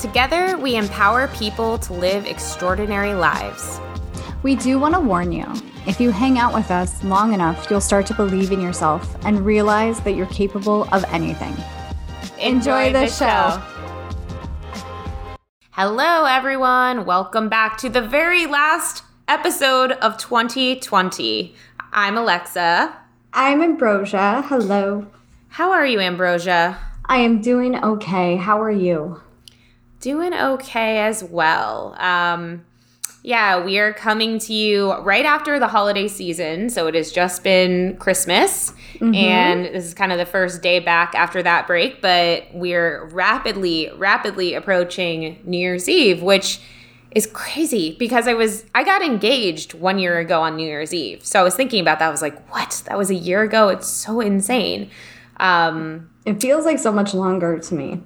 Together, we empower people to live extraordinary lives. We do want to warn you if you hang out with us long enough, you'll start to believe in yourself and realize that you're capable of anything. Enjoy, Enjoy the, the show. show. Hello, everyone. Welcome back to the very last episode of 2020. I'm Alexa. I'm Ambrosia. Hello. How are you, Ambrosia? I am doing okay. How are you? Doing okay as well. Um, yeah, we are coming to you right after the holiday season. So it has just been Christmas. Mm-hmm. And this is kind of the first day back after that break. But we're rapidly, rapidly approaching New Year's Eve, which is crazy because I was I got engaged one year ago on New Year's Eve. So I was thinking about that. I was like, what? That was a year ago. It's so insane. Um, it feels like so much longer to me.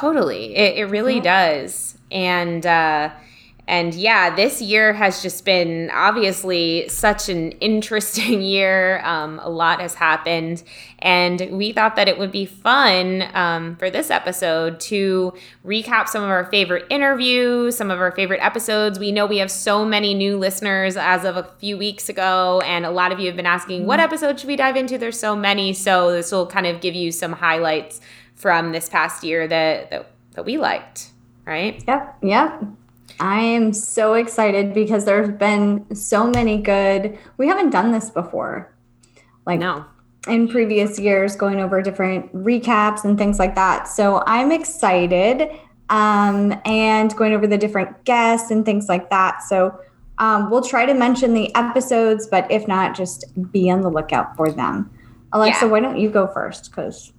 Totally. It, it really yeah. does. And uh, and yeah, this year has just been obviously such an interesting year. Um, a lot has happened. And we thought that it would be fun um, for this episode to recap some of our favorite interviews, some of our favorite episodes. We know we have so many new listeners as of a few weeks ago. And a lot of you have been asking, what mm-hmm. episode should we dive into? There's so many. So this will kind of give you some highlights from this past year that, that, that we liked, right? Yep. Yep. I am so excited because there's been so many good. We haven't done this before. Like no. in previous years going over different recaps and things like that. So I'm excited um, and going over the different guests and things like that. So um, we'll try to mention the episodes, but if not, just be on the lookout for them. Alexa, yeah. why don't you go first? Because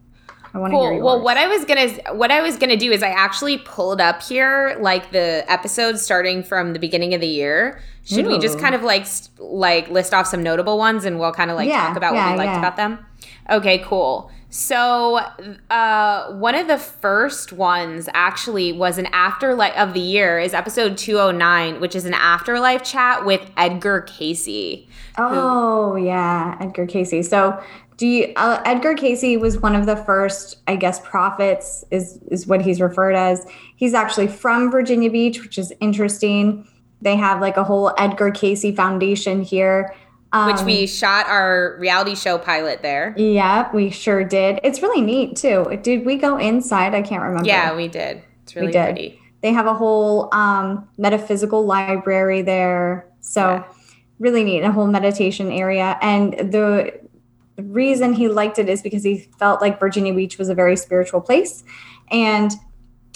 I want to cool. hear yours. Well, what I was gonna what I was gonna do is I actually pulled up here like the episodes starting from the beginning of the year. Should Ooh. we just kind of like like list off some notable ones and we'll kind of like yeah, talk about yeah, what we liked yeah. about them? Okay, cool. So, uh, one of the first ones actually was an afterlife of the year is episode 209, which is an afterlife chat with Edgar Cayce. Oh, who- yeah, Edgar Cayce. So, do you, uh, Edgar Cayce was one of the first, I guess, prophets is is what he's referred as. He's actually from Virginia Beach, which is interesting. They have like a whole Edgar Cayce Foundation here. Um, which we shot our reality show pilot there. Yeah, we sure did. It's really neat too. Did we go inside? I can't remember. Yeah, we did. It's really we did. pretty. They have a whole um, metaphysical library there. So yeah. really neat, a whole meditation area. And the the reason he liked it is because he felt like Virginia Beach was a very spiritual place, and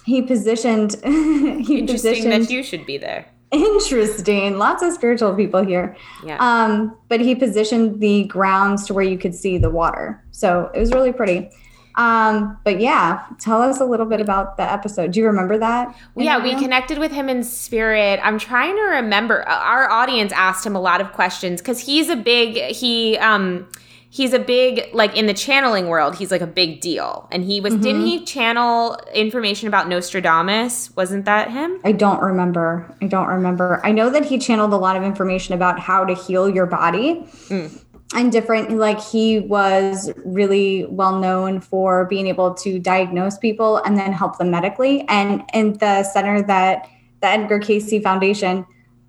he positioned. he Interesting positioned, that you should be there. Interesting. Lots of spiritual people here. Yeah. Um, but he positioned the grounds to where you could see the water, so it was really pretty. Um, but yeah, tell us a little bit about the episode. Do you remember that? Yeah, we connected with him in spirit. I'm trying to remember. Our audience asked him a lot of questions because he's a big he um he's a big like in the channeling world he's like a big deal. And he was mm-hmm. didn't he channel information about nostradamus? Wasn't that him? I don't remember. I don't remember. I know that he channeled a lot of information about how to heal your body. Mm. and different like he was really well known for being able to diagnose people and then help them medically. And in the center that the edgar cayce foundation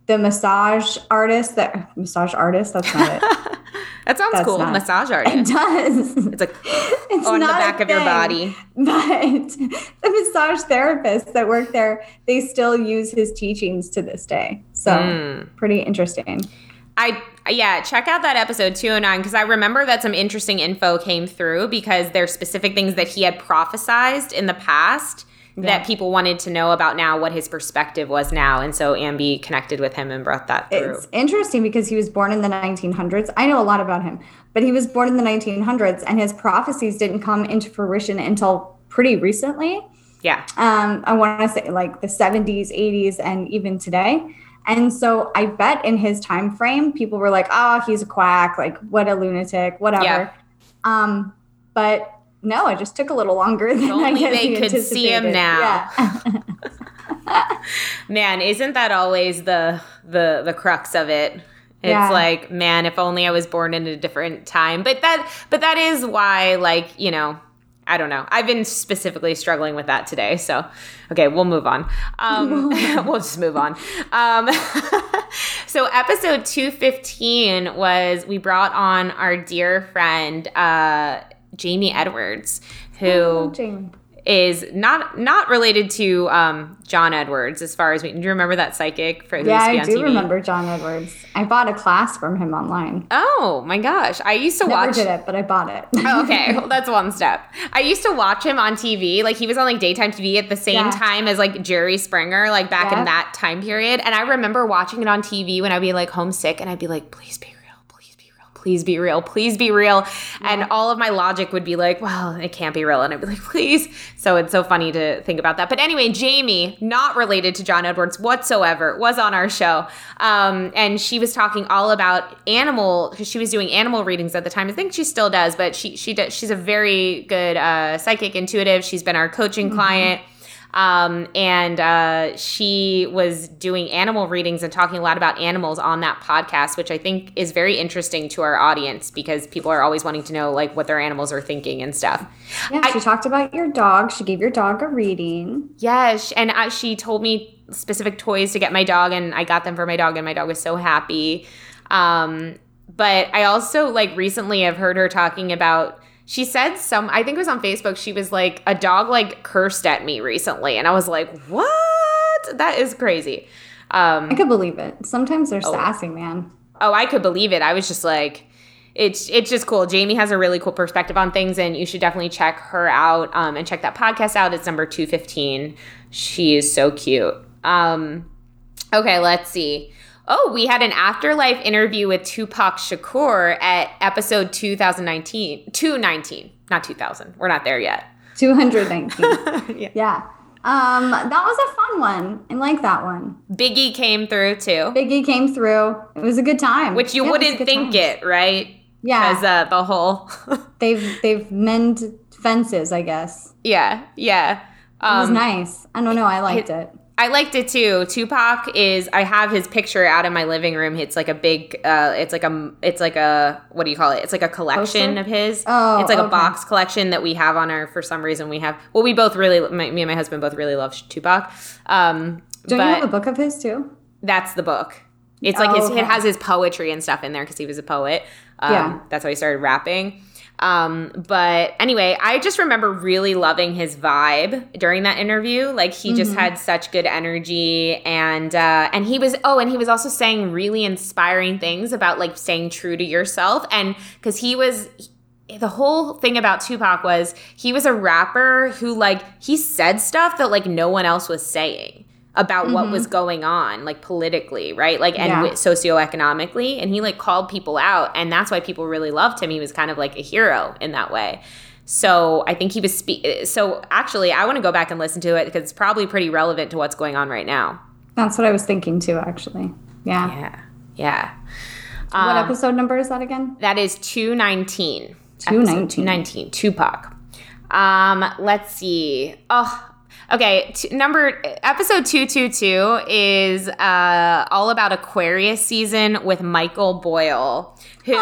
the massage artist that massage artist? That's not it That sounds That's cool. Not, Massage artist. It does. It's like it's on the back of thing, your body. But the massage therapists that work there, they still use his teachings to this day. So mm. pretty interesting. I yeah, check out that episode 209 because I remember that some interesting info came through because there's specific things that he had prophesized in the past yeah. that people wanted to know about now what his perspective was now and so ambi connected with him and brought that through it's interesting because he was born in the 1900s i know a lot about him but he was born in the 1900s and his prophecies didn't come into fruition until pretty recently Yeah. Um, I want to say like the 70s, 80s, and even today. And so I bet in his time frame, people were like, "Oh, he's a quack! Like, what a lunatic! Whatever." Yeah. Um, but no, it just took a little longer than Only I they could see him now. Yeah. man, isn't that always the the the crux of it? It's yeah. like, man, if only I was born in a different time. But that but that is why like, you know, I don't know. I've been specifically struggling with that today. So, okay, we'll move on. Um, we'll just move on. Um, so, episode 215 was we brought on our dear friend, uh, Jamie Edwards, who. Jamie is not not related to um, John Edwards as far as we do you remember that psychic for yeah I do TV? remember John Edwards. I bought a class from him online. Oh my gosh. I used to Never watch did it but I bought it. Oh, okay. Well, that's one step. I used to watch him on TV like he was on like daytime TV at the same yeah. time as like Jerry Springer like back in that time period. And I remember watching it on TV when I'd be like homesick and I'd be like please be please be real, please be real. Yeah. And all of my logic would be like, well, it can't be real. And I'd be like, please. So it's so funny to think about that. But anyway, Jamie, not related to John Edwards whatsoever, was on our show. Um, and she was talking all about animal, because she was doing animal readings at the time. I think she still does, but she, she does, she's a very good uh, psychic intuitive. She's been our coaching mm-hmm. client. Um, and uh, she was doing animal readings and talking a lot about animals on that podcast, which I think is very interesting to our audience because people are always wanting to know like what their animals are thinking and stuff. Yeah, I, she talked about your dog. She gave your dog a reading. Yes, and I, she told me specific toys to get my dog, and I got them for my dog, and my dog was so happy. Um, but I also like recently have heard her talking about she said some i think it was on facebook she was like a dog like cursed at me recently. And i was like what? That is crazy. Um i could believe it. Sometimes they're oh, sassy man. Oh i could believe it. I was just like it's it's just cool. Jamie has a really cool perspective on things and you should definitely check her out um, and check that podcast out. It's number 215 she is so cute. Um okay let's see Oh, we had an afterlife interview with Tupac Shakur at episode 2019. 219, not 2000. We're not there yet. 219. yeah. yeah. Um, that was a fun one. I like that one. Biggie came through too. Biggie came through. It was a good time. Which you yeah, wouldn't think time. it, right? Yeah. Because uh, the whole they've they've mend fences, I guess. Yeah, yeah. Um, it was um, nice. I don't know. I liked it. it I liked it too. Tupac is I have his picture out in my living room. It's like a big uh it's like a it's like a what do you call it? It's like a collection Poster? of his. Oh, it's like okay. a box collection that we have on our for some reason we have. Well, we both really my, me and my husband both really love Tupac. Um Don't you have a book of his too? That's the book. It's like oh, his okay. it has his poetry and stuff in there because he was a poet. Um, yeah. that's how he started rapping. Um, but anyway, I just remember really loving his vibe during that interview. Like he mm-hmm. just had such good energy and uh and he was oh, and he was also saying really inspiring things about like staying true to yourself and cuz he was the whole thing about Tupac was he was a rapper who like he said stuff that like no one else was saying about mm-hmm. what was going on like politically right? Like and yeah. socioeconomically and he like called people out and that's why people really loved him. He was kind of like a hero in that way. So i think he was spe- so actually i want to go back and listen to it because it's probably pretty relevant to what's going on right now. That's what i was thinking too actually. Yeah. Yeah. Yeah. What um, episode number is that again? that is 219 219 219 tupac. Um let's see. Oh Okay, t- number episode 222 is uh, all about Aquarius season with Michael Boyle. Who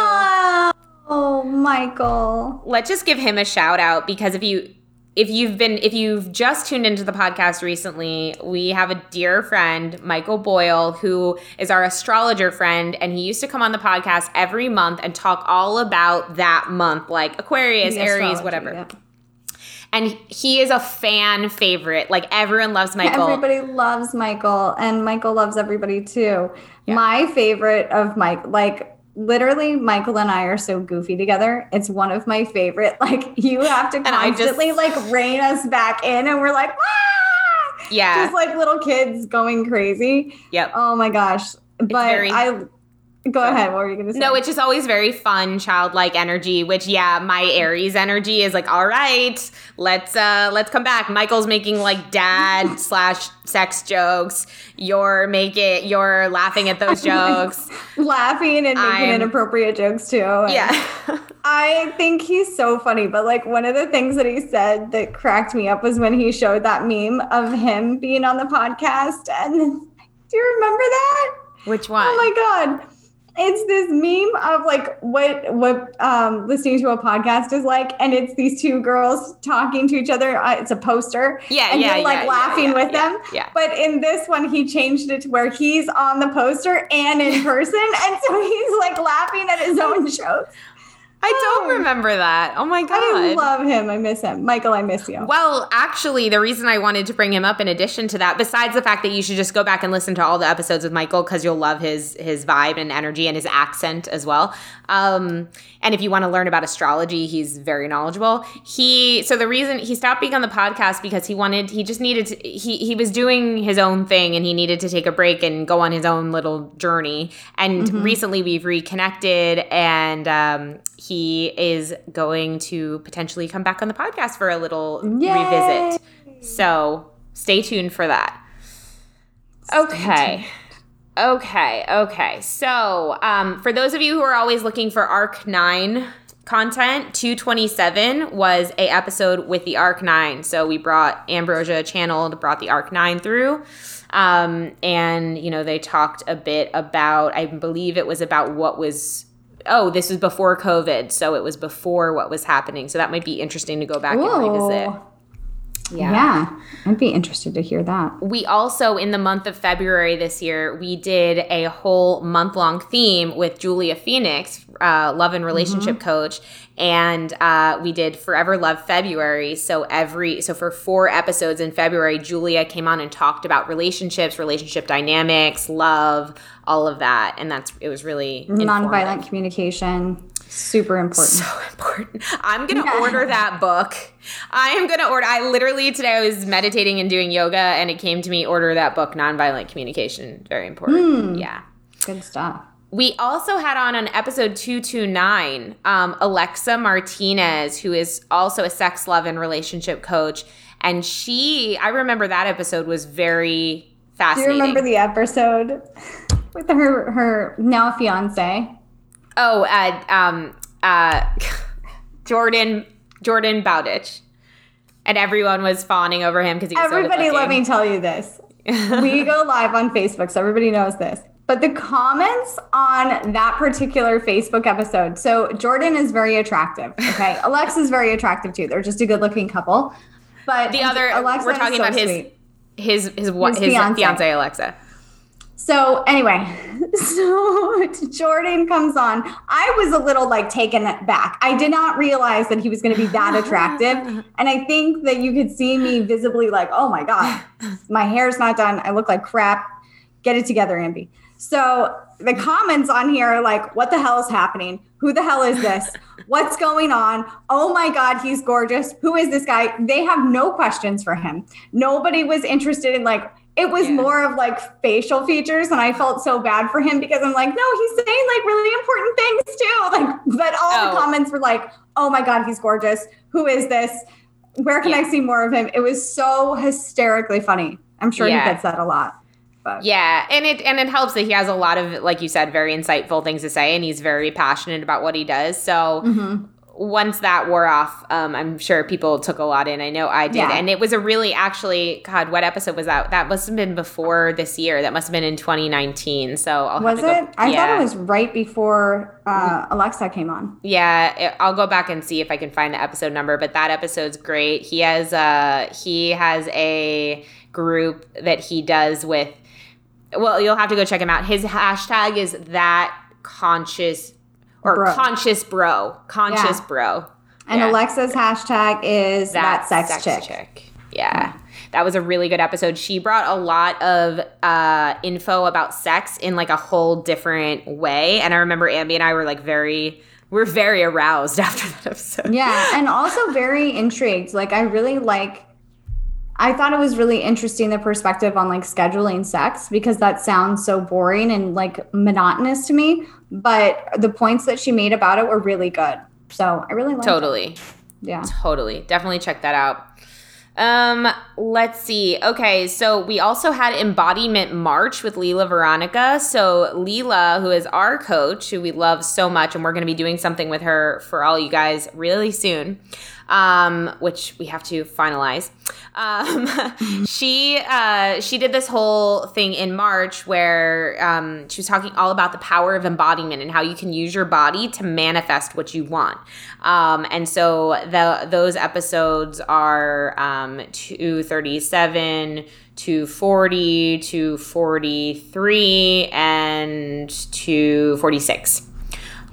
Oh, Michael. Let's just give him a shout out because if you if you've been if you've just tuned into the podcast recently, we have a dear friend, Michael Boyle, who is our astrologer friend and he used to come on the podcast every month and talk all about that month like Aquarius, Aries, whatever. Yeah and he is a fan favorite. Like everyone loves Michael. Everybody loves Michael, and Michael loves everybody too. Yeah. My favorite of Mike, like literally, Michael and I are so goofy together. It's one of my favorite. Like you have to constantly just, like rein us back in, and we're like, ah! yeah, just like little kids going crazy. Yep. Oh my gosh! But very- I Go ahead. What were you going to say? No, it's just always very fun, childlike energy. Which, yeah, my Aries energy is like, all right, let's uh let's come back. Michael's making like dad slash sex jokes. You're making you're laughing at those jokes, laughing and making I'm, inappropriate jokes too. Yeah, I think he's so funny. But like one of the things that he said that cracked me up was when he showed that meme of him being on the podcast. And do you remember that? Which one? Oh my god it's this meme of like what what um, listening to a podcast is like, and it's these two girls talking to each other. Uh, it's a poster, yeah, and yeah, you're like yeah, laughing yeah, with them. Yeah. But in this one, he changed it to where he's on the poster and in person, and so he's like laughing at his own shows. I don't oh. remember that. Oh my god. I love him. I miss him. Michael, I miss you. Well, actually, the reason I wanted to bring him up in addition to that, besides the fact that you should just go back and listen to all the episodes with Michael because you'll love his his vibe and energy and his accent as well. Um, and if you want to learn about astrology, he's very knowledgeable. He so the reason he stopped being on the podcast because he wanted he just needed to he he was doing his own thing and he needed to take a break and go on his own little journey. And mm-hmm. recently we've reconnected and um, he is going to potentially come back on the podcast for a little Yay! revisit. So stay tuned for that. Okay. Okay, okay. So, um, for those of you who are always looking for Arc 9 content, 227 was a episode with the Arc 9. So, we brought Ambrosia channeled, brought the Arc 9 through. Um, and, you know, they talked a bit about, I believe it was about what was oh, this was before COVID, so it was before what was happening. So that might be interesting to go back and revisit. Yeah. Yeah. I'd be interested to hear that. We also, in the month of February this year, we did a whole month long theme with Julia Phoenix, uh, love and relationship mm-hmm. coach. And uh, we did Forever Love February. So every, so for four episodes in February, Julia came on and talked about relationships, relationship dynamics, love, all of that. And that's, it was really nonviolent communication Super important. So important. I'm going to yeah. order that book. I am going to order. I literally today I was meditating and doing yoga and it came to me order that book, Nonviolent Communication. Very important. Mm. Yeah. Good stuff. We also had on on episode 229 um, Alexa Martinez, who is also a sex, love, and relationship coach. And she, I remember that episode was very fascinating. Do you remember the episode with her her now fiance? Oh, uh, um, uh, Jordan Jordan Bowditch, and everyone was fawning over him because he. everybody, so let me tell you this: we go live on Facebook, so everybody knows this. But the comments on that particular Facebook episode. So Jordan is very attractive. Okay, Alexa is very attractive too. They're just a good-looking couple. But the other, Alexa we're talking so about his, his his his, his fiance. fiance Alexa. So anyway, so Jordan comes on. I was a little like taken back. I did not realize that he was going to be that attractive, and I think that you could see me visibly like, oh my god, my hair's not done. I look like crap. Get it together, Ambi. So the comments on here are like, what the hell is happening? Who the hell is this? What's going on? Oh my God, he's gorgeous. Who is this guy? They have no questions for him. Nobody was interested in like it was yeah. more of like facial features and i felt so bad for him because i'm like no he's saying like really important things too like but all oh. the comments were like oh my god he's gorgeous who is this where can yeah. i see more of him it was so hysterically funny i'm sure yeah. he gets that a lot but. Yeah, and it and it helps that he has a lot of, like you said, very insightful things to say, and he's very passionate about what he does. So mm-hmm once that wore off, um, I'm sure people took a lot in. I know I did. Yeah. And it was a really, actually, God, what episode was that? That must have been before this year. That must have been in 2019. So I'll was it? Go, I yeah. thought it was right before uh, Alexa came on. Yeah, it, I'll go back and see if I can find the episode number. But that episode's great. He has a uh, he has a group that he does with. Well, you'll have to go check him out. His hashtag is that conscious or bro. conscious bro, conscious yeah. bro. And yeah. Alexa's hashtag is that, that sex, sex chick. chick. Yeah. That was a really good episode. She brought a lot of uh, info about sex in like a whole different way. And I remember Ambi and I were like very we're very aroused after that episode. Yeah, and also very intrigued. Like I really like I thought it was really interesting the perspective on like scheduling sex because that sounds so boring and like monotonous to me. But the points that she made about it were really good. So I really liked totally. It. Yeah. Totally. Definitely check that out. Um, let's see. Okay, so we also had embodiment march with Leela Veronica. So Leela, who is our coach, who we love so much, and we're going to be doing something with her for all you guys really soon um, which we have to finalize. Um, she uh, she did this whole thing in March where um, she was talking all about the power of embodiment and how you can use your body to manifest what you want. Um, and so the those episodes are um, 237 240 243 and 246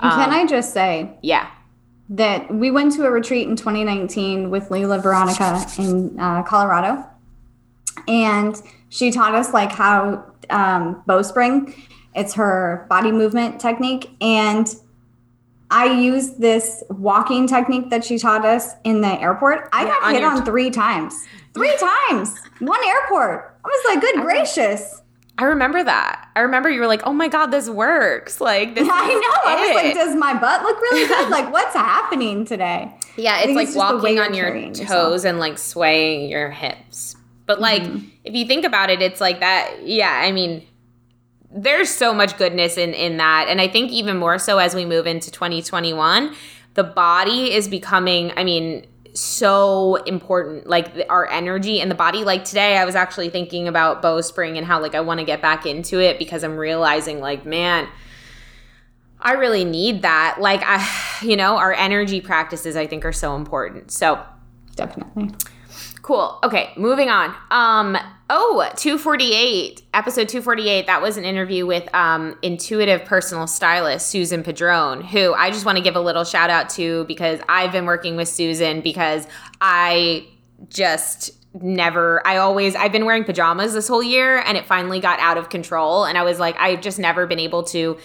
can um, I just say, yeah, that we went to a retreat in 2019 with Leila Veronica in uh, Colorado. And she taught us like how um, bowspring, it's her body movement technique. And I used this walking technique that she taught us in the airport. I yeah, got on hit on t- three times. Three times. One airport. I was like, good gracious. I remember that. I remember you were like, "Oh my god, this works!" Like this. I know. I was like, "Does my butt look really good? like, what's happening today?" Yeah, it's like it's walking on your toes yourself. and like swaying your hips. But like, mm-hmm. if you think about it, it's like that. Yeah, I mean, there's so much goodness in in that, and I think even more so as we move into 2021, the body is becoming. I mean, so important like our energy and the body. Like today i was actually thinking about bowspring and how like i want to get back into it because i'm realizing like man i really need that. Like i you know our energy practices i think are so important. So definitely cool okay moving on um Oh, 248, episode 248. That was an interview with um, intuitive personal stylist Susan Padron, who I just want to give a little shout out to because I've been working with Susan because I just never I always I've been wearing pajamas this whole year and it finally got out of control and I was like I've just never been able to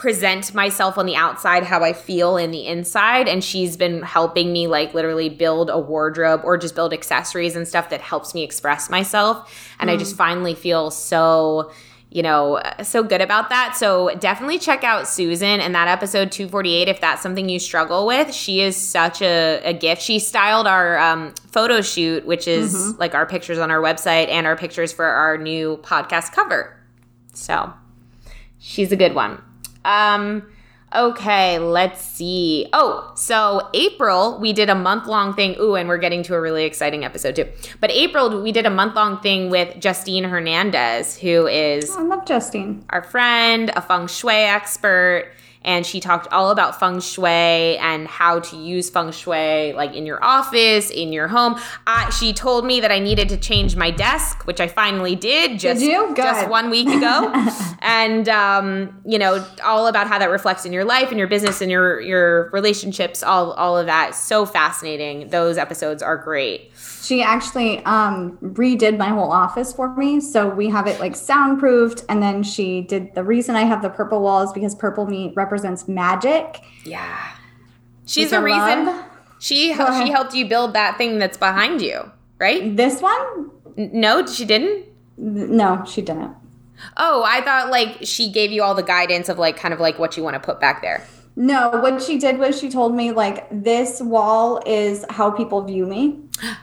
present myself on the outside how I feel in the inside. And she's been helping me, like, literally build a wardrobe or just build accessories and stuff that helps me express myself. And mm. I just mm. finally feel so you know, so good about that. So definitely check out Susan and that episode 248 if that's something you struggle with. She is such a, a gift. She styled our um, photo shoot, which is mm-hmm. like our pictures on our website and our pictures for our new podcast cover. So she's a good one. Um, okay, let's see. Oh, so April, we did a month long thing. Ooh, and we're getting to a really exciting episode too. But April, we did a month long thing with Justine Hernandez, who is oh, I love Justine, our friend, a feng shui expert and she talked all about feng shui and how to use feng shui like in your office in your home. She told me that i needed to change my desk which i finally did just, did just one week ago. And um, you know all about how that reflects in your life and your business and your your relationships all all of that. So fascinating. Those episodes are great. She actually um, redid my whole office for me. So we have it like soundproofed. And then she did the reason I have the purple walls because purple meat represents magic. Yeah. She's the reason love. she she helped you build that thing that's behind you, right? This one? No, she didn't? No, she didn't. Oh, I thought like she gave you all the guidance of like kind of like what you want to put back there. No, what she did was she told me like this wall is how people view me.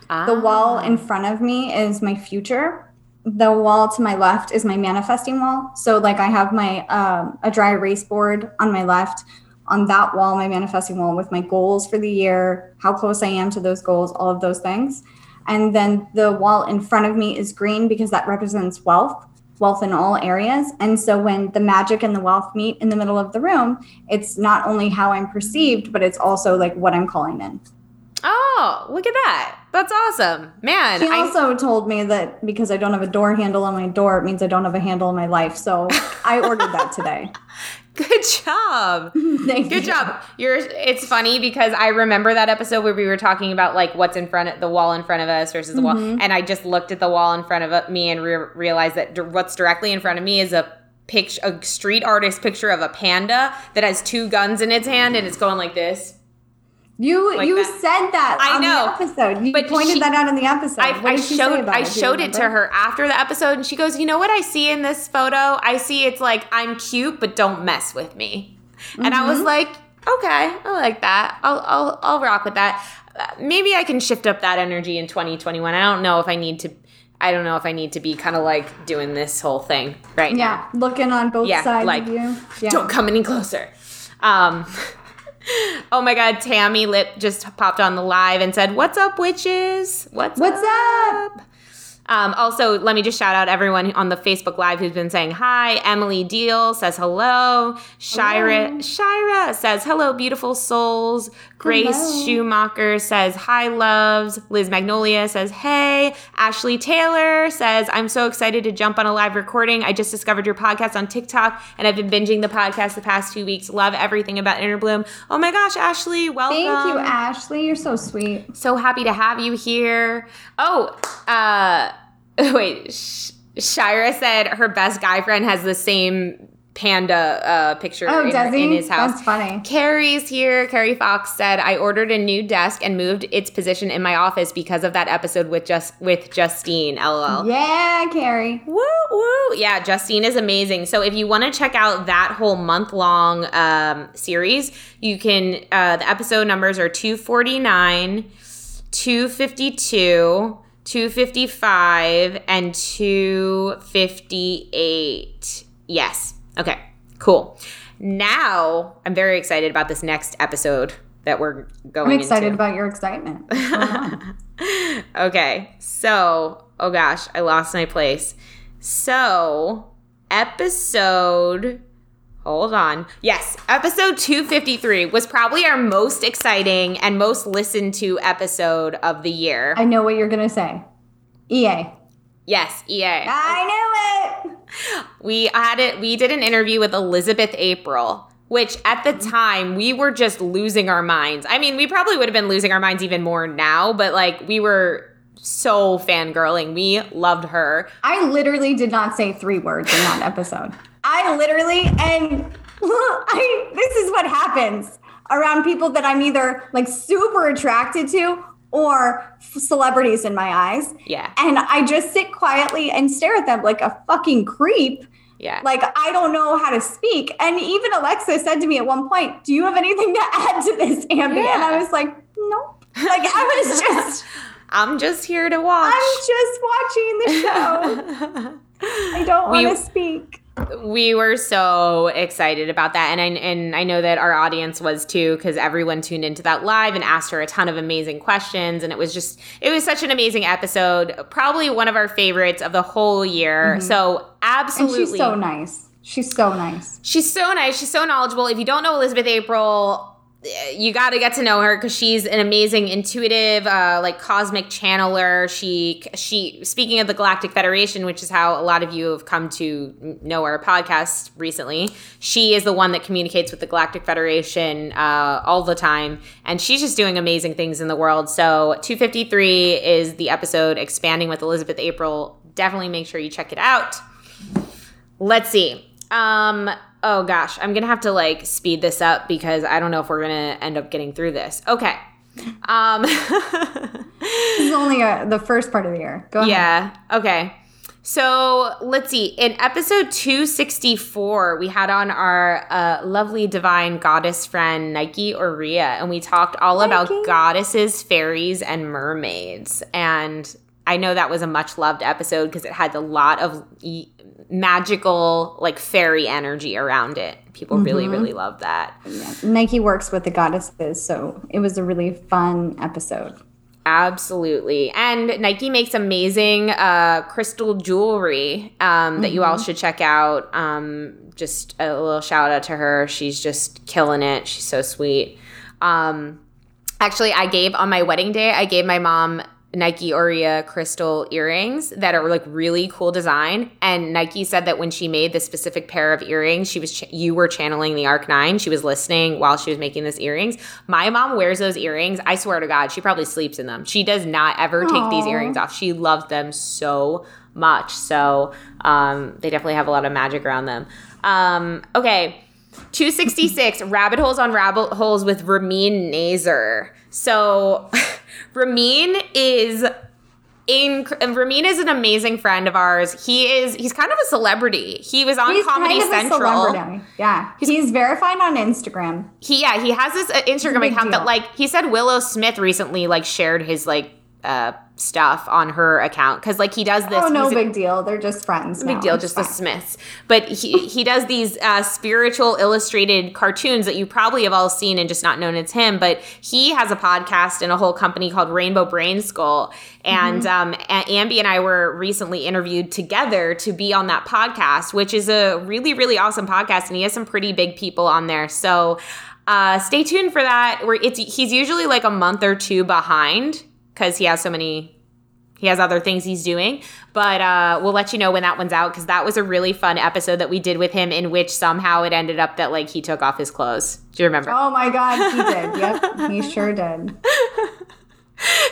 Ah. The wall in front of me is my future. The wall to my left is my manifesting wall. So like I have my um, a dry erase board on my left. On that wall, my manifesting wall with my goals for the year, how close I am to those goals, all of those things. And then the wall in front of me is green because that represents wealth wealth in all areas. And so when the magic and the wealth meet in the middle of the room, it's not only how I'm perceived, but it's also like what I'm calling in. Oh, look at that. That's awesome. Man. She also told me that because I don't have a door handle on my door, it means I don't have a handle in my life. So I ordered that today. Good job. Thank Good you. job. You're it's funny because I remember that episode where we were talking about like what's in front of the wall in front of us versus the mm-hmm. wall and I just looked at the wall in front of me and re- realized that what's directly in front of me is a picture a street artist picture of a panda that has two guns in its hand and it's going like this. You like you that. said that I know episode. You but pointed she, that out in the episode. I, I showed I showed it to her after the episode, and she goes, "You know what I see in this photo? I see it's like I'm cute, but don't mess with me." Mm-hmm. And I was mm-hmm. like, "Okay, I like that. I'll I'll I'll rock with that. Uh, maybe I can shift up that energy in 2021. I don't know if I need to." I don't know if I need to be kind of like doing this whole thing right yeah, now. looking on both yeah, sides like, of you. Yeah. Don't come any closer. Um, oh my God, Tammy Lip just popped on the live and said, "What's up, witches? What's what's up?" up? Um, also, let me just shout out everyone on the Facebook Live who's been saying hi. Emily Deal says hello. Shira, hello. Shira says hello, beautiful souls. Grace hello. Schumacher says hi, loves. Liz Magnolia says hey. Ashley Taylor says I'm so excited to jump on a live recording. I just discovered your podcast on TikTok and I've been binging the podcast the past two weeks. Love everything about Inner Bloom. Oh my gosh, Ashley, welcome. Thank you, Ashley. You're so sweet. So happy to have you here. Oh, uh, wait, Shira said her best guy friend has the same panda uh, picture oh, in, in his house. That's funny. Carrie's here. Carrie Fox said, "I ordered a new desk and moved its position in my office because of that episode with just with Justine." LOL. Yeah, Carrie. Woo woo. Yeah, Justine is amazing. So if you want to check out that whole month long um, series, you can. Uh, the episode numbers are two forty nine, two fifty two. 255 and 258. Yes. Okay. Cool. Now, I'm very excited about this next episode that we're going I'm excited into. about your excitement. okay. So, oh gosh, I lost my place. So, episode Hold on. Yes, episode 253 was probably our most exciting and most listened to episode of the year. I know what you're going to say. EA. Yes, EA. I knew it. We had it we did an interview with Elizabeth April, which at the mm-hmm. time we were just losing our minds. I mean, we probably would have been losing our minds even more now, but like we were so fangirling. We loved her. I literally did not say three words in that episode. I literally and I this is what happens around people that I'm either like super attracted to or celebrities in my eyes. Yeah. And I just sit quietly and stare at them like a fucking creep. Yeah. Like I don't know how to speak. And even Alexa said to me at one point, Do you have anything to add to this, Ambi? Yeah. And I was like, Nope. Like I was just I'm just here to watch. I'm just watching the show. I don't want to speak we were so excited about that. And I, and I know that our audience was too because everyone tuned into that live and asked her a ton of amazing questions. And it was just it was such an amazing episode probably one of our favorites of the whole year. Mm-hmm. so absolutely. And she's so nice. She's so nice. She's so nice. She's so knowledgeable. If you don't know elizabeth april you got to get to know her because she's an amazing intuitive uh, like cosmic channeler. She she speaking of the galactic federation which is how a lot of you have come to know our podcast recently she is the one that communicates with the galactic federation uh, all the time. And she's just doing amazing things in the world. So 253 is the episode expanding with elizabeth april. Definitely make sure you check it out. Let's see. Um oh gosh, I'm gonna have to like speed this up because I don't know if we're gonna end up getting through this. Okay. Um, this is only a, uh, the first part of the year. Go ahead. Yeah. Okay. So let's see. In episode 264, we had on our uh, lovely divine goddess friend, Nike Oria, and we talked all Nike. about goddesses, fairies, and mermaids. And I know that was a much loved episode because it had a lot of magical like fairy energy around it. People mm-hmm. really really love that. Yeah. Nike works with the goddesses, so it was a really fun episode. Absolutely. And Nike makes amazing uh, crystal jewelry um, that mm-hmm. you all mm-hmm. should check out. Um, just a little shout out to her. She's just killing it. She's so sweet. Um, actually, I gave on my wedding day, I gave my mom Nike Oria crystal earrings that are like really cool design. And Nike said that when she made this specific pair of earrings, she was ch- you were channeling the Arc Nine. She was listening while she was making this earrings. My mom wears those earrings. I swear to God, she probably sleeps in them. She does not ever Aww. take these earrings off. She loves them so much. So um, they definitely have a lot of magic around them. Um, okay. 266 rabbit holes on rabbit holes with Ramin Nazer. So Ramin is in Ramin is an amazing friend of ours. He is he's kind of a celebrity. He was on he's Comedy kind of Central. Yeah. He's, he's, verified on Instagram. He yeah, he has this uh, Instagram account deal. that like he said Willow Smith recently like shared his like uh stuff on her account because like he does this. Oh no, big deal. They're just friends. Big deal, just fine. the Smiths. But he he does these uh, spiritual illustrated cartoons that you probably have all seen and just not known it's him. But he has a podcast and a whole company called Rainbow Brain Skull. And mm-hmm. um, Ambi and I were recently interviewed together to be on that podcast, which is a really really awesome podcast, and he has some pretty big people on there. So. Uh, stay tuned for that. Where it's he's usually like a month or two behind because he has so many he has other things he's doing. But uh, we'll let you know when that one's out because that was a really fun episode that we did with him in which somehow it ended up that like he took off his clothes. Do you remember? Oh my god he did. Yep he sure did.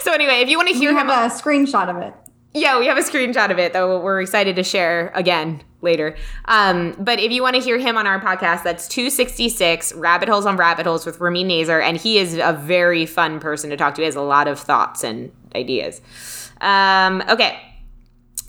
So anyway if you want to hear him a screenshot of it yeah we have a screenshot of it though we're excited to share again later. Um, but if you want to hear him on our podcast, that's 266 Rabbit Holes on Rabbit Holes with Ramin Nazer. And he is a very fun person to talk to. He has a lot of thoughts and ideas. Um, okay.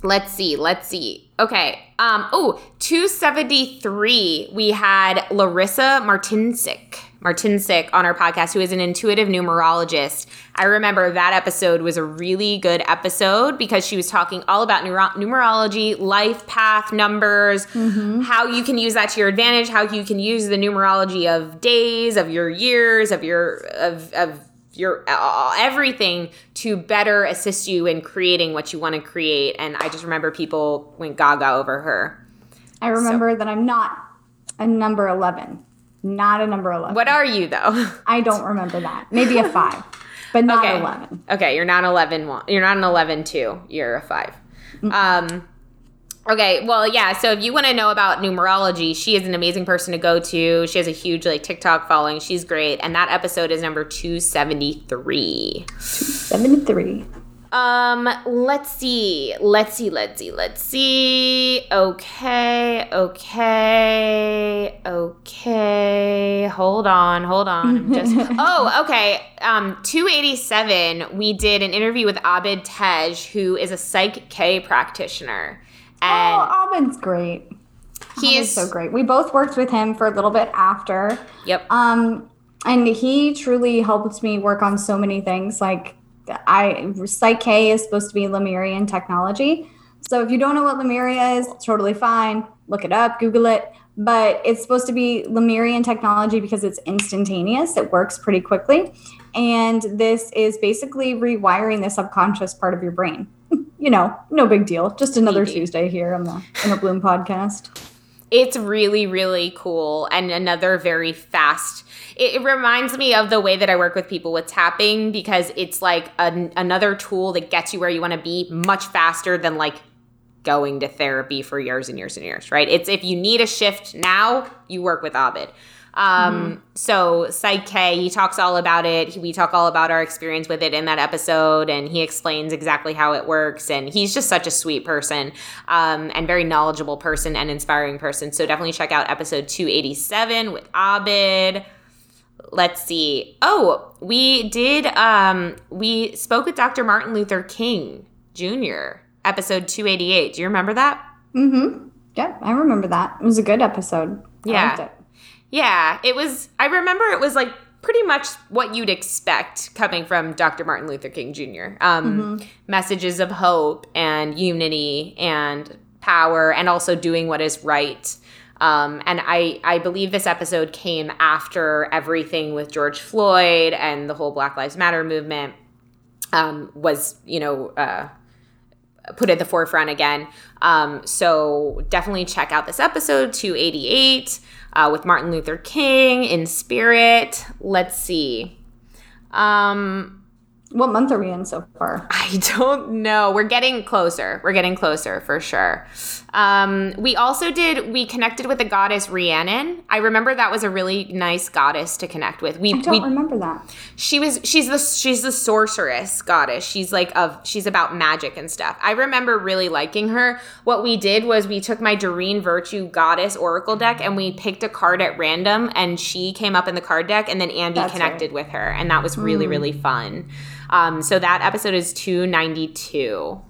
Let's see. Let's see. Okay. Um, oh, 273, we had Larissa Martinsik. Martinsik on our podcast, who is an intuitive numerologist. I remember that episode was a really good episode because she was talking all about neuro- numerology, life path numbers, mm-hmm. how you can use that to your advantage, how you can use the numerology of days, of your years, of your of of your uh, everything to better assist you in creating what you want to create. And I just remember people went gaga over her. I remember so. that I'm not a number 11. Not a number 11. What are you, though? I don't remember that. Maybe a five, but not okay. 11. Okay, you're not 11. You're not an 11 two. You're a 5 mm-hmm. Um, Okay, well, yeah. So if you want to know about numerology, she is an amazing person to go to. She has a huge like TikTok following. She's great, and that episode is number two seventy three. Seventy three. Um, let's see. Let's see. Let's see. Let's see. Okay. Okay. Okay. Hold on. Hold on. just Oh, okay. Um 287 we did an interview with Abid Tej who is a Psych K practitioner. And oh, Abid's great. He is so great. We both worked with him for a little bit after. Yep. Um and he truly helped me work on so many things like I Psych K is supposed to be Lemurian technology. So if you don't know what Lemuria is, totally fine. Look it up, Google it. But it's supposed to be Lemurian technology because it's instantaneous. It works pretty quickly. And this is basically rewiring the subconscious part of your brain. you know, no big deal. Just another. Tuesday here on the Inner Bloom podcast. It's really, really cool and another very fast it, reminds me of the way that I work with people with tapping because it's like an, another tool that gets you where you want to be much faster than like going to therapy for years and years and years, right? It's if you need a shift now, you work with Abid. Um, mm-hmm. So Psych K, he talks all about it. We talk all about our experience with it in that episode, and he explains exactly how it works. And he's just such a sweet person, um, and very knowledgeable person and inspiring person. So definitely check out episode 287 with Abid let's see. Oh, we did um we spoke with Dr. Martin Luther King Jr. episode 288. Do you remember that? Mm Mhm. Yep, I remember that. It was a good episode. I yeah. Yeah, it was I remember it was like pretty much what you'd expect coming from Dr. Martin Luther King Jr. Um, mm-hmm. messages of hope and unity and power and also doing what is right. Um, and I, I believe this episode came after everything with George Floyd and the whole Black Lives Matter movement um, was, you know, uh, put at the forefront again. Um, so definitely check out this episode 288 uh, with Martin Luther King in spirit. Let's see. Um, What month are we in so far? I don't know. We're getting closer. We're getting closer for sure. Um, we also did. We connected with the goddess Rhiannon. I remember that was a really nice goddess to connect with. We I don't we, remember that. She was. She's the. She's the sorceress goddess. She's like of. She's about magic and stuff. I remember really liking her. What we did was we took my Doreen Virtue goddess oracle deck and we picked a card at random, and she came up in the card deck, and then Ambi That's connected right. with her, and that was really mm. really fun. Um, so that episode is 292.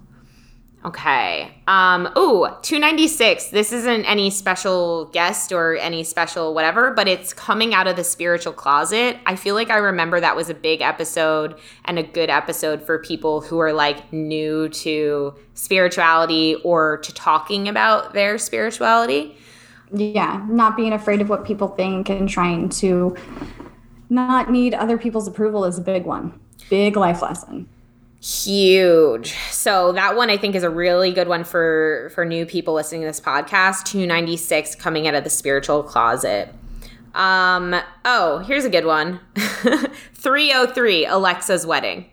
Okay. Um, ooh, 296. This isn't any special guest or any special whatever, but it's coming out of the spiritual closet. I feel like I remember that was a big episode and a good episode for people who are like new to spirituality or to talking about their spirituality. Yeah, not being afraid of what people think and trying to not need other people's approval is a big one. Big life lesson. Huge. So that one I think is a really good one for for new people listening to this podcast. 296 coming out of the spiritual closet. Um oh, here's a good one. 303 Alexa's wedding.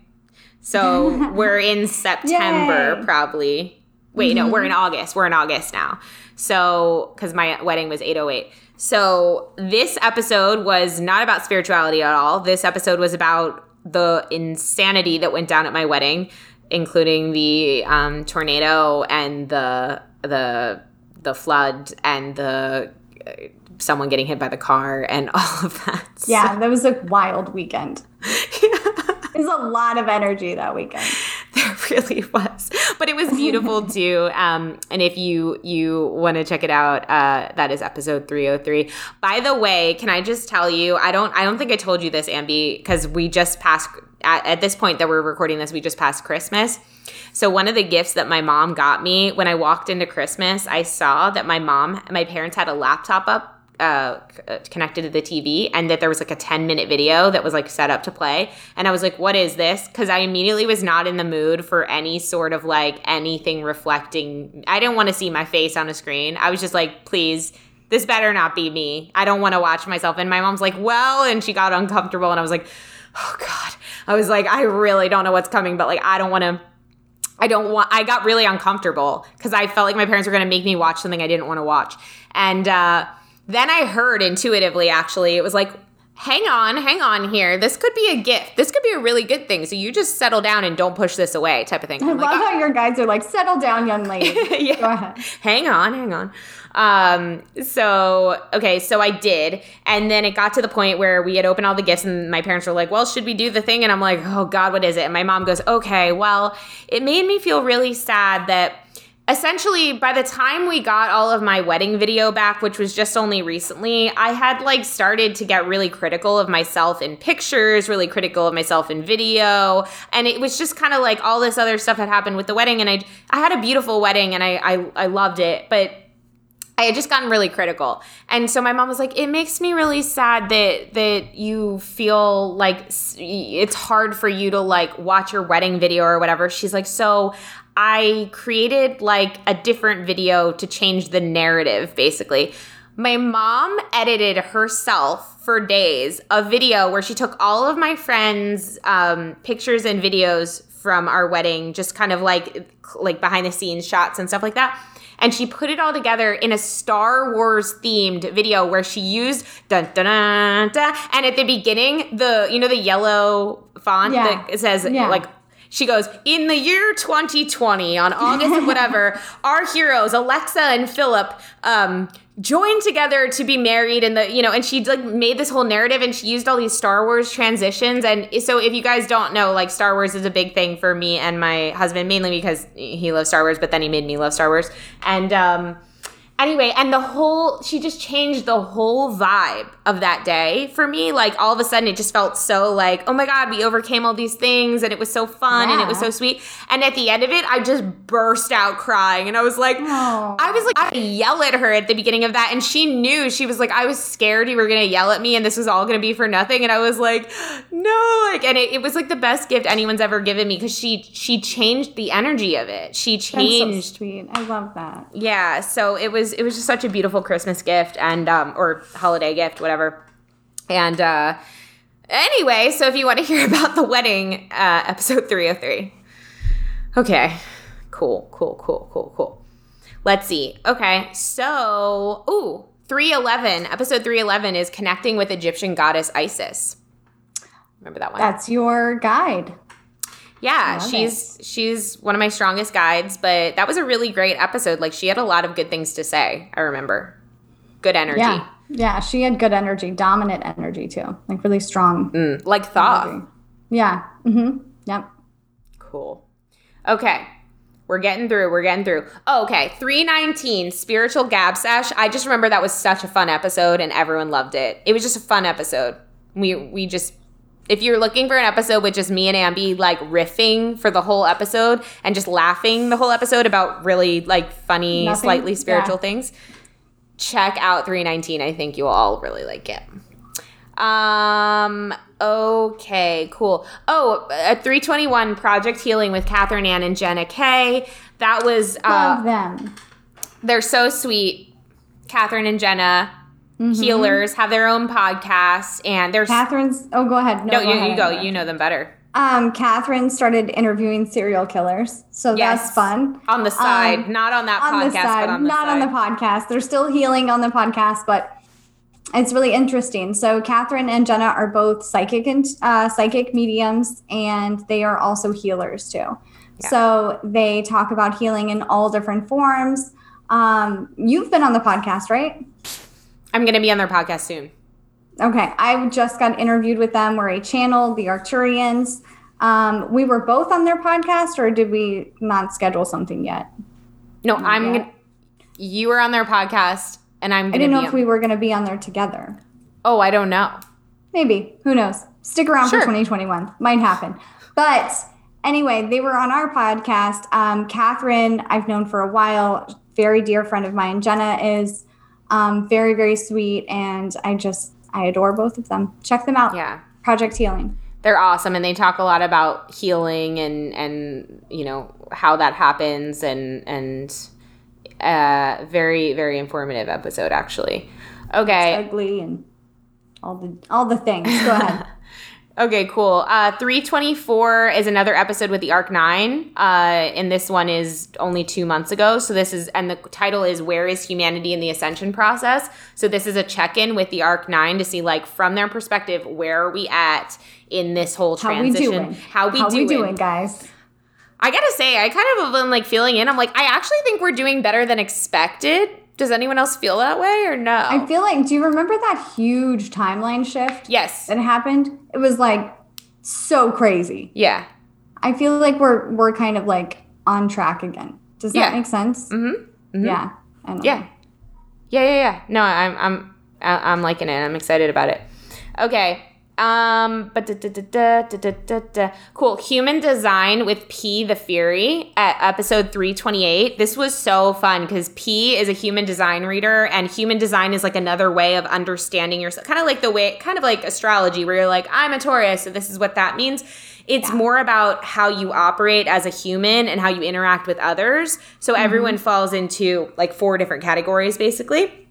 So we're in September Yay. probably. Wait, mm-hmm. no, we're in August. We're in August now. So cuz my wedding was 808. So this episode was not about spirituality at all. This episode was about the insanity that went down at my wedding, including the um, tornado and the the the flood and the uh, someone getting hit by the car and all of that. Yeah, that was a wild weekend. yeah. There's a lot of energy that weekend. There really was, but it was beautiful too. Um, and if you you want to check it out, uh, that is episode 303. By the way, can I just tell you? I don't I don't think I told you this, Ambi, because we just passed at, at this point that we're recording this. We just passed Christmas. So one of the gifts that my mom got me when I walked into Christmas, I saw that my mom, my parents had a laptop up uh, connected to the TV and that there was like a 10 minute video that was like set up to play. And I was like, what is this? Because I immediately was not in the mood for any sort of like anything reflecting. I didn't want to see my face on a screen. I was just like, please, this better not be me. I don't want to watch myself. And my mom's like, well, and she got uncomfortable. And I was like, oh God. I was like, I really don't know what's coming, but like, I don't want to. I don't want, I got really uncomfortable because I felt like my parents were going to make me watch something I didn't want to watch. And, uh, then I heard intuitively, actually, it was like, hang on, hang on here. This could be a gift. This could be a really good thing. So you just settle down and don't push this away, type of thing. I love like, how your guides are like, settle down, young lady. yeah. Go ahead. Hang on, hang on. Um, so okay, so I did. And then it got to the point where we had opened all the gifts and my parents were like, Well, should we do the thing? And I'm like, Oh God, what is it? And my mom goes, Okay, well, it made me feel really sad that essentially by the time we got all of my wedding video back which was just only recently i had like started to get really critical of myself in pictures really critical of myself in video and it was just kind of like all this other stuff had happened with the wedding and i i had a beautiful wedding and i i, I loved it but I had just gotten really critical. And so my mom was like, it makes me really sad that that you feel like it's hard for you to like watch your wedding video or whatever. She's like, so I created like a different video to change the narrative, basically. My mom edited herself for days a video where she took all of my friends' um, pictures and videos from our wedding, just kind of like like behind the scenes shots and stuff like that. And she put it all together in a Star Wars themed video where she used dun dun dun, dun and at the beginning the you know the yellow font yeah. that says yeah. like she goes, In the year 2020, on August whatever, our heroes, Alexa and Philip, um, joined together to be married and the you know and she like made this whole narrative and she used all these star wars transitions. And so if you guys don't know like star wars is a big thing for me and my husband mainly because he loves star wars but then he made me love star wars. And um anyway and the whole she just changed the whole vibe of that day. For me like all of a sudden it just felt so like oh my god we overcame all these things and it was so fun yeah. and it was so sweet. And at the end of it i just burst out crying and i was like Aww. i was like i yell at her at the beginning of that and she knew she was like i was scared you were gonna yell at me and this was all gonna be for nothing. And i was like no like and it, it was like the best gift anyone's ever given me because she she changed the energy of it. She changed so sweet. I love that. Yeah so it was was it was just such a beautiful Christmas gift and um, or holiday gift, whatever. And uh, Anyway, so if you want to hear about the wedding, uh, episode 303. Okay. Cool, cool, cool, cool, cool. Let's see. Okay, so, ooh, 311, episode 311 is connecting with Egyptian goddess Isis. Remember that one? That's your guide. Yeah, she's it. she's one of my strongest guides, but that was a really great episode. Like she had a lot of good things to say, I remember. Good energy. Yeah. Yeah, she had good energy, dominant energy too. Like really strong. Mm, like thought. Yeah. Mhm. Yep. Cool. Okay. We're getting through. We're getting through. Oh, okay. 319, Spiritual Gab Sesh. I just remember that was such a fun episode and everyone loved it. It was just a fun episode. We we just if you're looking for an episode with just me and Ambi like riffing for the whole episode and just laughing the whole episode about really like funny, Nothing? slightly spiritual yeah. things, check out 319. I think you will all really like it. Um. Okay. Cool. Oh, a 321, Project Healing with Catherine Ann and Jenna Kay. That was uh, love them. They're so sweet. Catherine and Jenna, mm-hmm. healers, have their own podcast, and there's Catherine's. Oh, go ahead. No, no go you, ahead. you go. You know them better. Um, Catherine started interviewing serial killers, so yes. that's fun. On the side, um, not on that on podcast, the side, on the not side. on the podcast. They're still healing on the podcast, but it's really interesting. So Catherine and Jenna are both psychic and uh, psychic mediums, and they are also healers too. Yeah. So they talk about healing in all different forms. Um, you've been on the podcast, right? I'm going to be on their podcast soon. Okay, I just got interviewed with them. We're a channel, the Arcturians. Um, we were both on their podcast, or did we not schedule something yet? No, not I'm. Yet. Gonna, you were on their podcast, and I'm. I didn't know if on. we were going to be on there together. Oh, I don't know. Maybe. Who knows? Stick around sure. for 2021. Might happen. But anyway, they were on our podcast. Um, Catherine, I've known for a while, very dear friend of mine. Jenna is um, very, very sweet, and I just I adore both of them. Check them out. Yeah. Project Healing. They're awesome and they talk a lot about healing and and you know how that happens and and uh very very informative episode actually. Okay. It's ugly and all the all the things. Go ahead. Okay, cool. Uh, 324 is another episode with the Arc 9. Uh, and this one is only two months ago. So this is, and the title is Where is Humanity in the Ascension Process? So this is a check in with the Arc 9 to see, like, from their perspective, where are we at in this whole transition? How we doing? How we, How doing? we doing, guys? I gotta say, I kind of have been like feeling in. I'm like, I actually think we're doing better than expected does anyone else feel that way or no? I feel like, do you remember that huge timeline shift? Yes. That happened? It was like so crazy. Yeah. I feel like we're we're kind of like on track again. Does that yeah. make sense? Mm-hmm. mm-hmm. Yeah. Yeah. Yeah, yeah, yeah. No, I'm I'm I'm liking it. I'm excited about it. Okay. Um, but da, da, da, cool. Human design with P the Fury at episode 328. This was so fun because P is a human design reader, and human design is like another way of understanding yourself. Kind of like the way, kind of like astrology, where you're like, I'm a Taurus, so this is what that means. It's yeah. more about how you operate as a human and how you interact with others. So mm-hmm. everyone falls into like four different categories, basically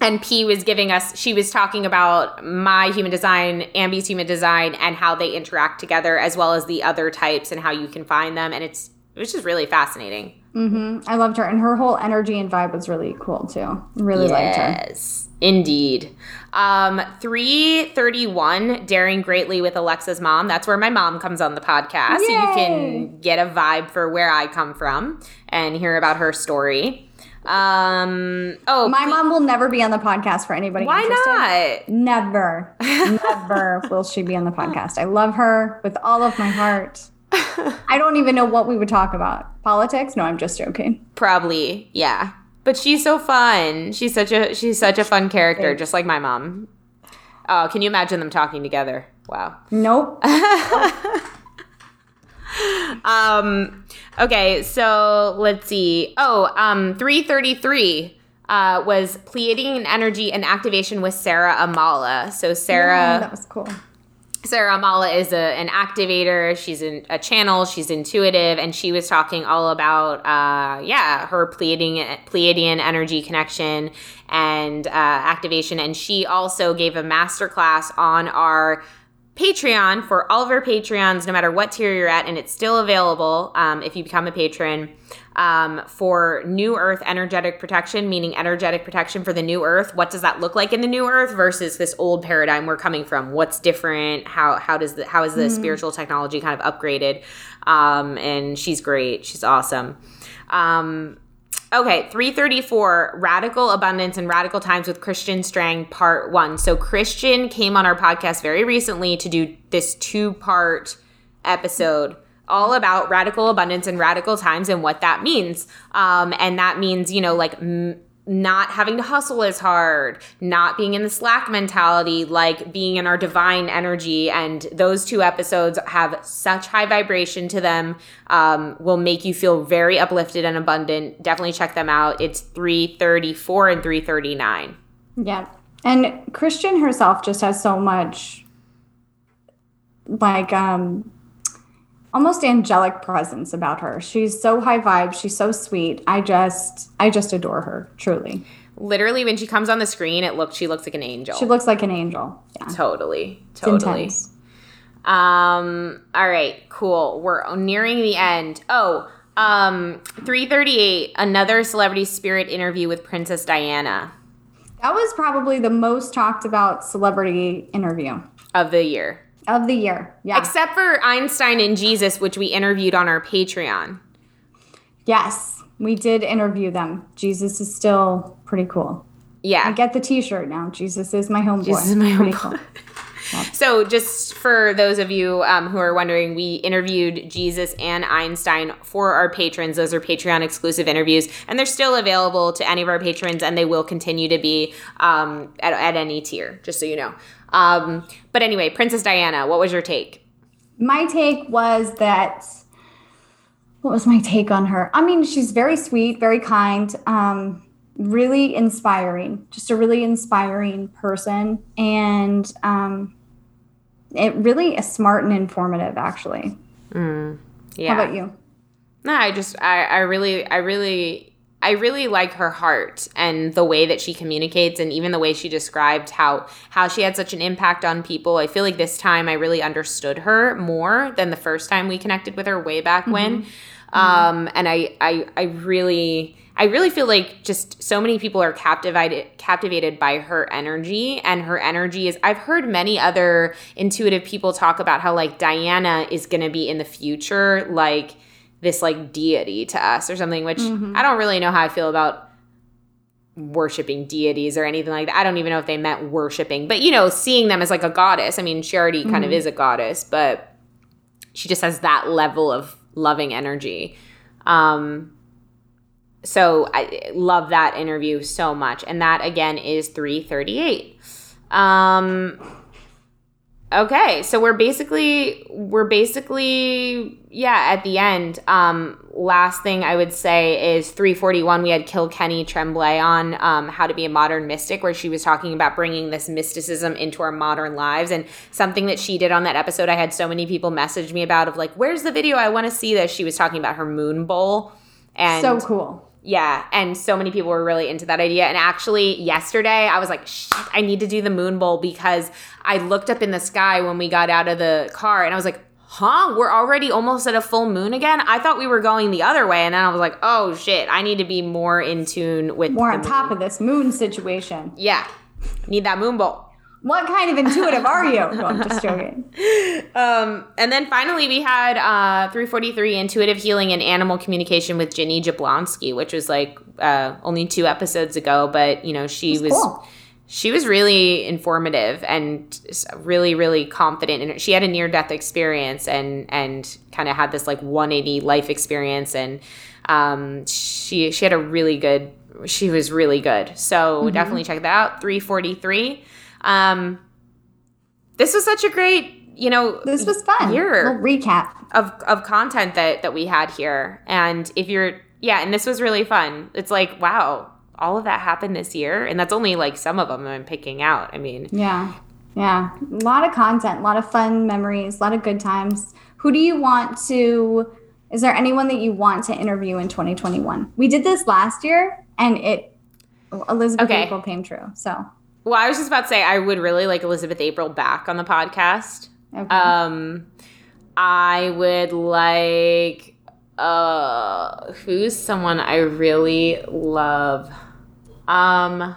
and P was giving us, she was talking about my human design, Ambi's human design, and how they interact together, as well as the other types and how you can find them. And it's, it was just really fascinating. Mm-hmm. I loved her. And her whole energy and vibe was really cool too. Really yes, liked her. Yes, indeed. Um, 331, Daring Greatly with Alexa's mom. That's where my mom comes on the podcast. Yay! So you can get a vibe for where I come from and hear about her story. Um. Oh, my mom will never be on the podcast for anybody. Why interested. not? Never, never will she be on the podcast. I love her with all of my heart. I don't even know what we would talk about. Politics? No, I'm just joking. Probably, yeah. But she's so fun. She's such a she's such a fun character, just like my mom. Oh, can you imagine them talking together? Wow. Nope. um, okay, so let's see. Oh, um, 333 uh, was Pleiadian energy and activation with Sarah Amala. So Sarah, yeah, that was cool. Sarah Amala is a, an activator. She's in a channel. She's intuitive, and she was talking all about, uh, yeah, her Pleiadian, Pleiadian energy connection and uh, activation. And she also gave a masterclass on our Patreon for all of our Patreons, no matter what tier you're at, and it's still available um, if you become a patron um, for New Earth energetic protection, meaning energetic protection for the new Earth. What does that look like in the new Earth versus this old paradigm we're coming from? What's different? How how does the how is the mm. spiritual technology kind of upgraded? Um, and she's great. She's awesome. Um, Okay, 334 Radical Abundance and Radical Times with Christian Strang, part one. So, Christian came on our podcast very recently to do this two part episode all about radical abundance and radical times and what that means. Um, and that means, you know, like m- not having to hustle as hard, not being in the slack mentality, like being in our divine energy. And those two episodes have such high vibration to them, um, will make you feel very uplifted and abundant. Definitely check them out. It's 334 and 339. Yeah. And Christian herself just has so much like um almost angelic presence about her. She's so high vibe, she's so sweet. I just I just adore her, truly. Literally when she comes on the screen, it looks she looks like an angel. She looks like an angel. Yeah. Totally. Totally. Um all right, cool. We're nearing the end. Oh, um 338 another celebrity spirit interview with Princess Diana. That was probably the most talked about celebrity interview of the year of the year. Yeah. Except for Einstein and Jesus, which we interviewed on our Patreon. Yes, we did interview them. Jesus is still pretty cool. Yeah. I get the t shirt now. Jesus is my homeboy. Jesus is my homeboy. Cool. So, just for those of you um, who are wondering, we interviewed Jesus and Einstein for our patrons. Those are Patreon exclusive interviews, and they're still available to any of our patrons, and they will continue to be um, at, at any tier, just so you know. Um, but anyway, Princess Diana, what was your take? My take was that. What was my take on her? I mean, she's very sweet, very kind, um, really inspiring. Just a really inspiring person, and um, it really is smart and informative. Actually, mm, yeah. How about you? No, I just, I, I really, I really I really like her heart and the way that she communicates and even the way she described how how she had such an impact on people. I feel like this time I really understood her more than the first time we connected with her way back mm-hmm. when. Mm-hmm. Um, and I, I I really I really feel like just so many people are captivated captivated by her energy and her energy is I've heard many other intuitive people talk about how like Diana is going to be in the future like this like deity to us or something, which mm-hmm. I don't really know how I feel about worshiping deities or anything like that. I don't even know if they meant worshiping, but you know, seeing them as like a goddess. I mean, she already mm-hmm. kind of mm-hmm. is a goddess, but she just has that level of loving energy. Um, so I love that interview so much. And that again is 338. Um, Okay, so we're basically we're basically yeah at the end. Um, last thing I would say is 341. We had Kilkenny Tremblay on um, how to be a modern mystic, where she was talking about bringing this mysticism into our modern lives, and something that she did on that episode. I had so many people message me about of like, "Where's the video? I want to see this." She was talking about her moon bowl, and so cool. Yeah, and so many people were really into that idea. And actually, yesterday I was like, shit, I need to do the moon bowl because I looked up in the sky when we got out of the car and I was like, huh, we're already almost at a full moon again? I thought we were going the other way. And then I was like, oh shit, I need to be more in tune with more on top of this moon situation. Yeah, need that moon bowl. What kind of intuitive are you? No, I'm just joking. Um, and then finally, we had uh, 343 Intuitive Healing and Animal Communication with Jenny Jablonski, which was like uh, only two episodes ago, but you know she was. Cool. She was really informative and really, really confident, and she had a near-death experience and and kind of had this like 180 life experience, and um, she she had a really good. She was really good, so mm-hmm. definitely check that out. 343. Um, this was such a great, you know, this was fun. Year recap of of content that that we had here, and if you're, yeah, and this was really fun. It's like, wow, all of that happened this year, and that's only like some of them I'm picking out. I mean, yeah, yeah, a lot of content, a lot of fun memories, a lot of good times. Who do you want to? Is there anyone that you want to interview in 2021? We did this last year, and it Elizabeth okay. April came true. So well, I was just about to say I would really like Elizabeth April back on the podcast. Okay. Um, I would like. Uh, who's someone I really love? Um.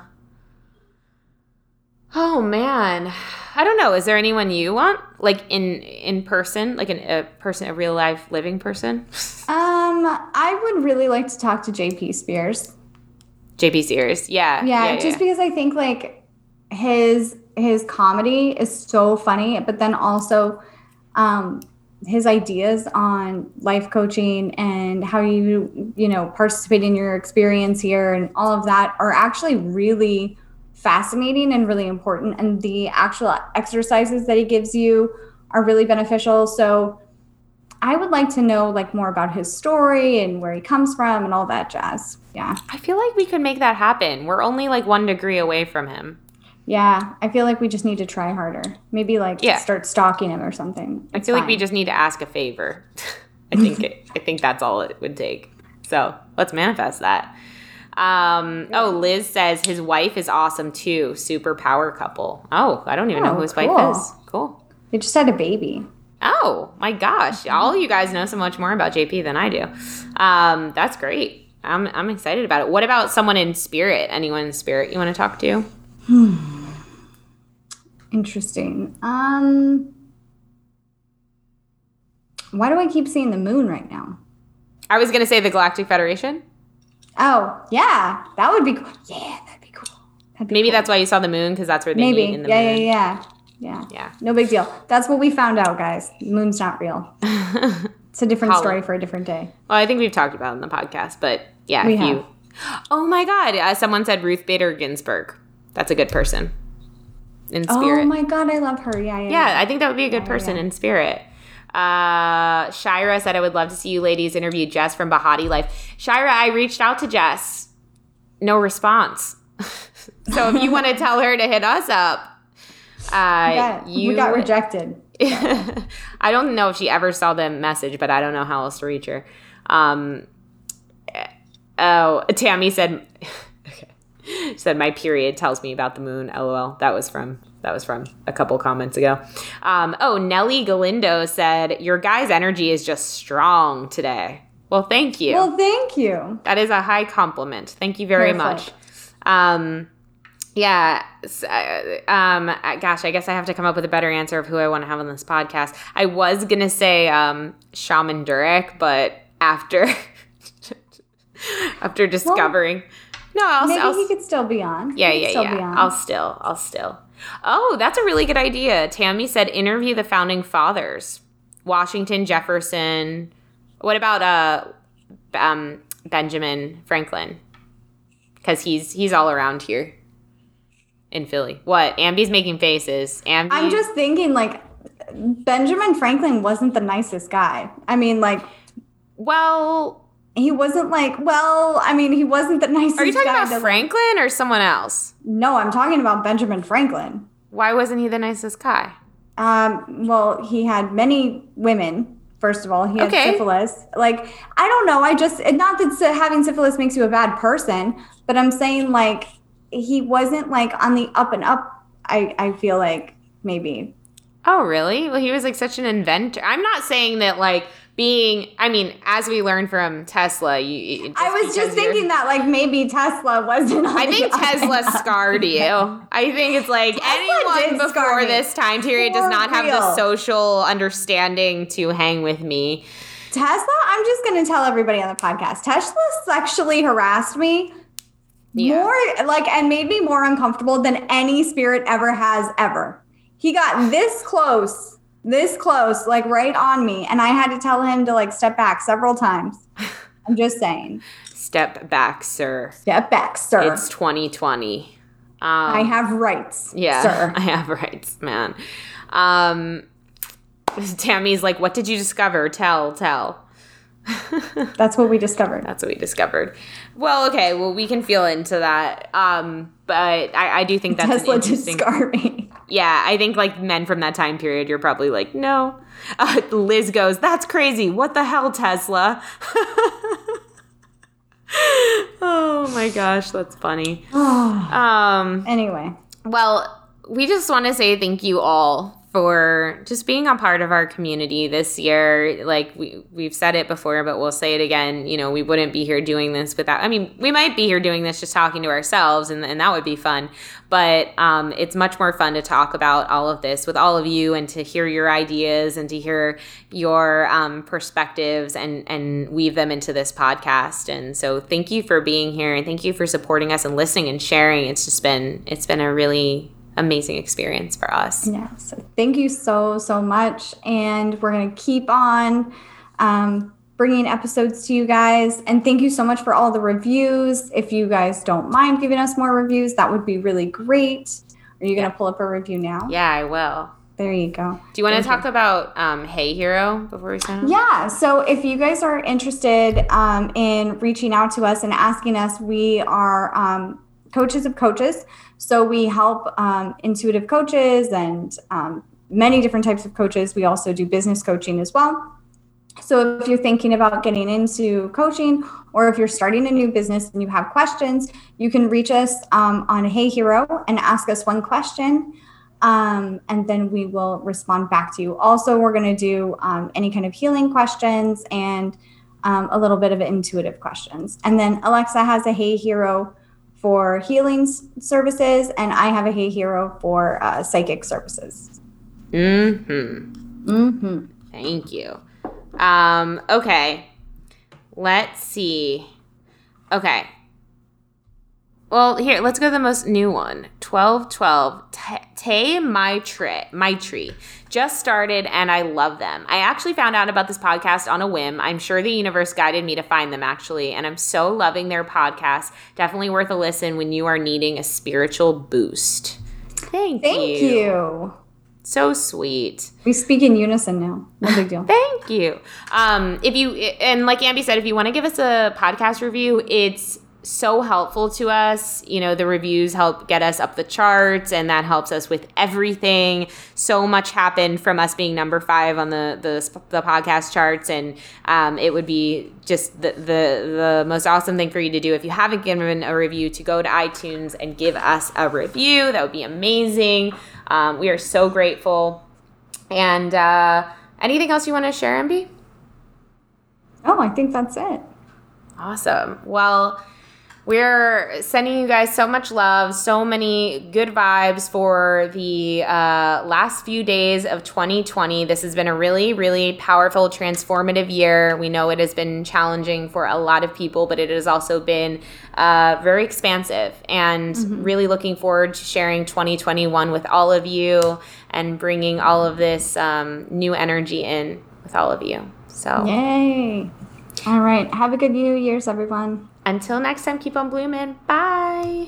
Oh man, I don't know. Is there anyone you want, like in in person, like an, a person, a real life living person? Um, I would really like to talk to JP Sears. JP Sears. Yeah. Yeah, yeah just yeah. because I think like his his comedy is so funny, but then also um his ideas on life coaching and how you you know participate in your experience here and all of that are actually really fascinating and really important and the actual exercises that he gives you are really beneficial so I would like to know like more about his story and where he comes from and all that jazz. Yeah. I feel like we could make that happen. We're only like one degree away from him. Yeah, I feel like we just need to try harder. Maybe like yeah. start stalking him or something. It's I feel fine. like we just need to ask a favor. I think it, I think that's all it would take. So let's manifest that. Um. Oh, Liz says his wife is awesome too. Super power couple. Oh, I don't even oh, know who his cool. wife is. Cool. They just had a baby. Oh my gosh! All you guys know so much more about JP than I do. Um, that's great. I'm I'm excited about it. What about someone in spirit? Anyone in spirit you want to talk to? Interesting. Um, why do I keep seeing the moon right now? I was gonna say the Galactic Federation. Oh yeah, that would be cool. Yeah, that'd be cool. That'd be Maybe cool. that's why you saw the moon because that's where they Maybe. meet in the yeah, moon. Yeah, yeah, yeah. Yeah. Yeah. No big deal. That's what we found out, guys. The moon's not real. it's a different Hollow. story for a different day. Well, I think we've talked about it in the podcast, but yeah, we if have. you. Oh my God. Uh, someone said Ruth Bader Ginsburg. That's a good person in oh spirit. Oh my God. I love her. Yeah. Yeah. yeah I think that would be a good yeah, person yeah. in spirit. Uh, Shira said, I would love to see you ladies interview Jess from Bahati Life. Shira, I reached out to Jess. No response. so if you want to tell her to hit us up, uh, got, you we got rejected. I don't know if she ever saw the message, but I don't know how else to reach her. Um, oh, Tammy said, okay. said my period tells me about the moon. LOL. That was from that was from a couple comments ago. Um, oh, Nelly Galindo said your guy's energy is just strong today. Well, thank you. Well, thank you. That is a high compliment. Thank you very Perfect. much. Um, yeah. Uh, um, gosh, I guess I have to come up with a better answer of who I want to have on this podcast. I was going to say um, Shaman Durek, but after after discovering. Well, no, I'll, maybe I'll, he could still be on. Yeah, yeah, yeah. I'll still, I'll still. Oh, that's a really good idea. Tammy said interview the founding fathers, Washington, Jefferson. What about uh, um, Benjamin Franklin? Because he's he's all around here in Philly. What? Ambi's making faces. Ambi. I'm just thinking like Benjamin Franklin wasn't the nicest guy. I mean, like, well, he wasn't like, well, I mean, he wasn't the nicest. Guy. Are you talking about Franklin or someone else? No, I'm talking about Benjamin Franklin. Why wasn't he the nicest guy? Um, well, he had many women. First of all, he had okay. syphilis. Like, I don't know. I just not that having syphilis makes you a bad person, but I'm saying like he wasn't like on the up and up. I I feel like maybe. Oh really? Well, he was like such an inventor. I'm not saying that like being. I mean, as we learned from Tesla, you. I was just thinking that like maybe Tesla wasn't. I think Tesla scarred you. I think it's like Tesla anyone before this time period does not real. have the social understanding to hang with me. Tesla, I'm just going to tell everybody on the podcast. Tesla sexually harassed me yeah. more like and made me more uncomfortable than any spirit ever has ever. He got this close, this close, like right on me, and I had to tell him to like step back several times. I'm just saying. Step back, sir. Step back, sir. It's 2020. Um, I have rights. Yeah, sir. I have rights, man. Um, Tammy's like, "What did you discover? Tell, tell." That's what we discovered. That's what we discovered. Well, okay. Well, we can feel into that. Um, but I, I do think that's Tesla. Did scar me. Yeah, I think like men from that time period, you're probably like, no. Uh, Liz goes, "That's crazy. What the hell, Tesla?" oh my gosh, that's funny. um. Anyway. Well, we just want to say thank you all for just being a part of our community this year. Like we we've said it before, but we'll say it again. You know, we wouldn't be here doing this without. I mean, we might be here doing this just talking to ourselves, and and that would be fun. But um, it's much more fun to talk about all of this with all of you, and to hear your ideas and to hear your um, perspectives and and weave them into this podcast. And so, thank you for being here, and thank you for supporting us and listening and sharing. It's just been it's been a really amazing experience for us. Yeah. So thank you so, so much. And we're going to keep on um, bringing episodes to you guys. And thank you so much for all the reviews. If you guys don't mind giving us more reviews, that would be really great. Are you going to pull up a review now? Yeah, I will. There you go. Do you want to talk you. about um, Hey Hero before we sign off? Yeah. So if you guys are interested um, in reaching out to us and asking us, we are um, coaches of coaches. So we help um, intuitive coaches and um, many different types of coaches. We also do business coaching as well. So if you're thinking about getting into coaching or if you're starting a new business and you have questions, you can reach us um, on Hey Hero and ask us one question. Um, and then we will respond back to you. Also, we're going to do um, any kind of healing questions and um, a little bit of intuitive questions. And then Alexa has a Hey Hero for healing services, and I have a Hey Hero for uh, psychic services. Mm-hmm. Mm-hmm. Thank you. Um, okay. Let's see. Okay. Well, here, let's go to the most new one. 1212. Tay Maitri. Maitri just started and I love them. I actually found out about this podcast on a whim. I'm sure the universe guided me to find them actually, and I'm so loving their podcast. Definitely worth a listen when you are needing a spiritual boost. Thank, you. Thank you. you. So sweet. We speak in unison now. No big deal. Thank you. Um, if you and like Ambi said, if you want to give us a podcast review, it's so helpful to us. You know, the reviews help get us up the charts, and that helps us with everything. So much happened from us being number five on the the, the podcast charts, and um, it would be just the, the the most awesome thing for you to do if you haven't given a review to go to iTunes and give us a review. That would be amazing. Um, we are so grateful. And uh, anything else you want to share, Ambi? Oh, I think that's it. Awesome. Well. We're sending you guys so much love, so many good vibes for the uh, last few days of 2020. This has been a really, really powerful, transformative year. We know it has been challenging for a lot of people, but it has also been uh, very expansive and mm-hmm. really looking forward to sharing 2021 with all of you and bringing all of this um, new energy in with all of you. So, yay! All right. Have a good New Year's, everyone. Until next time, keep on blooming. Bye.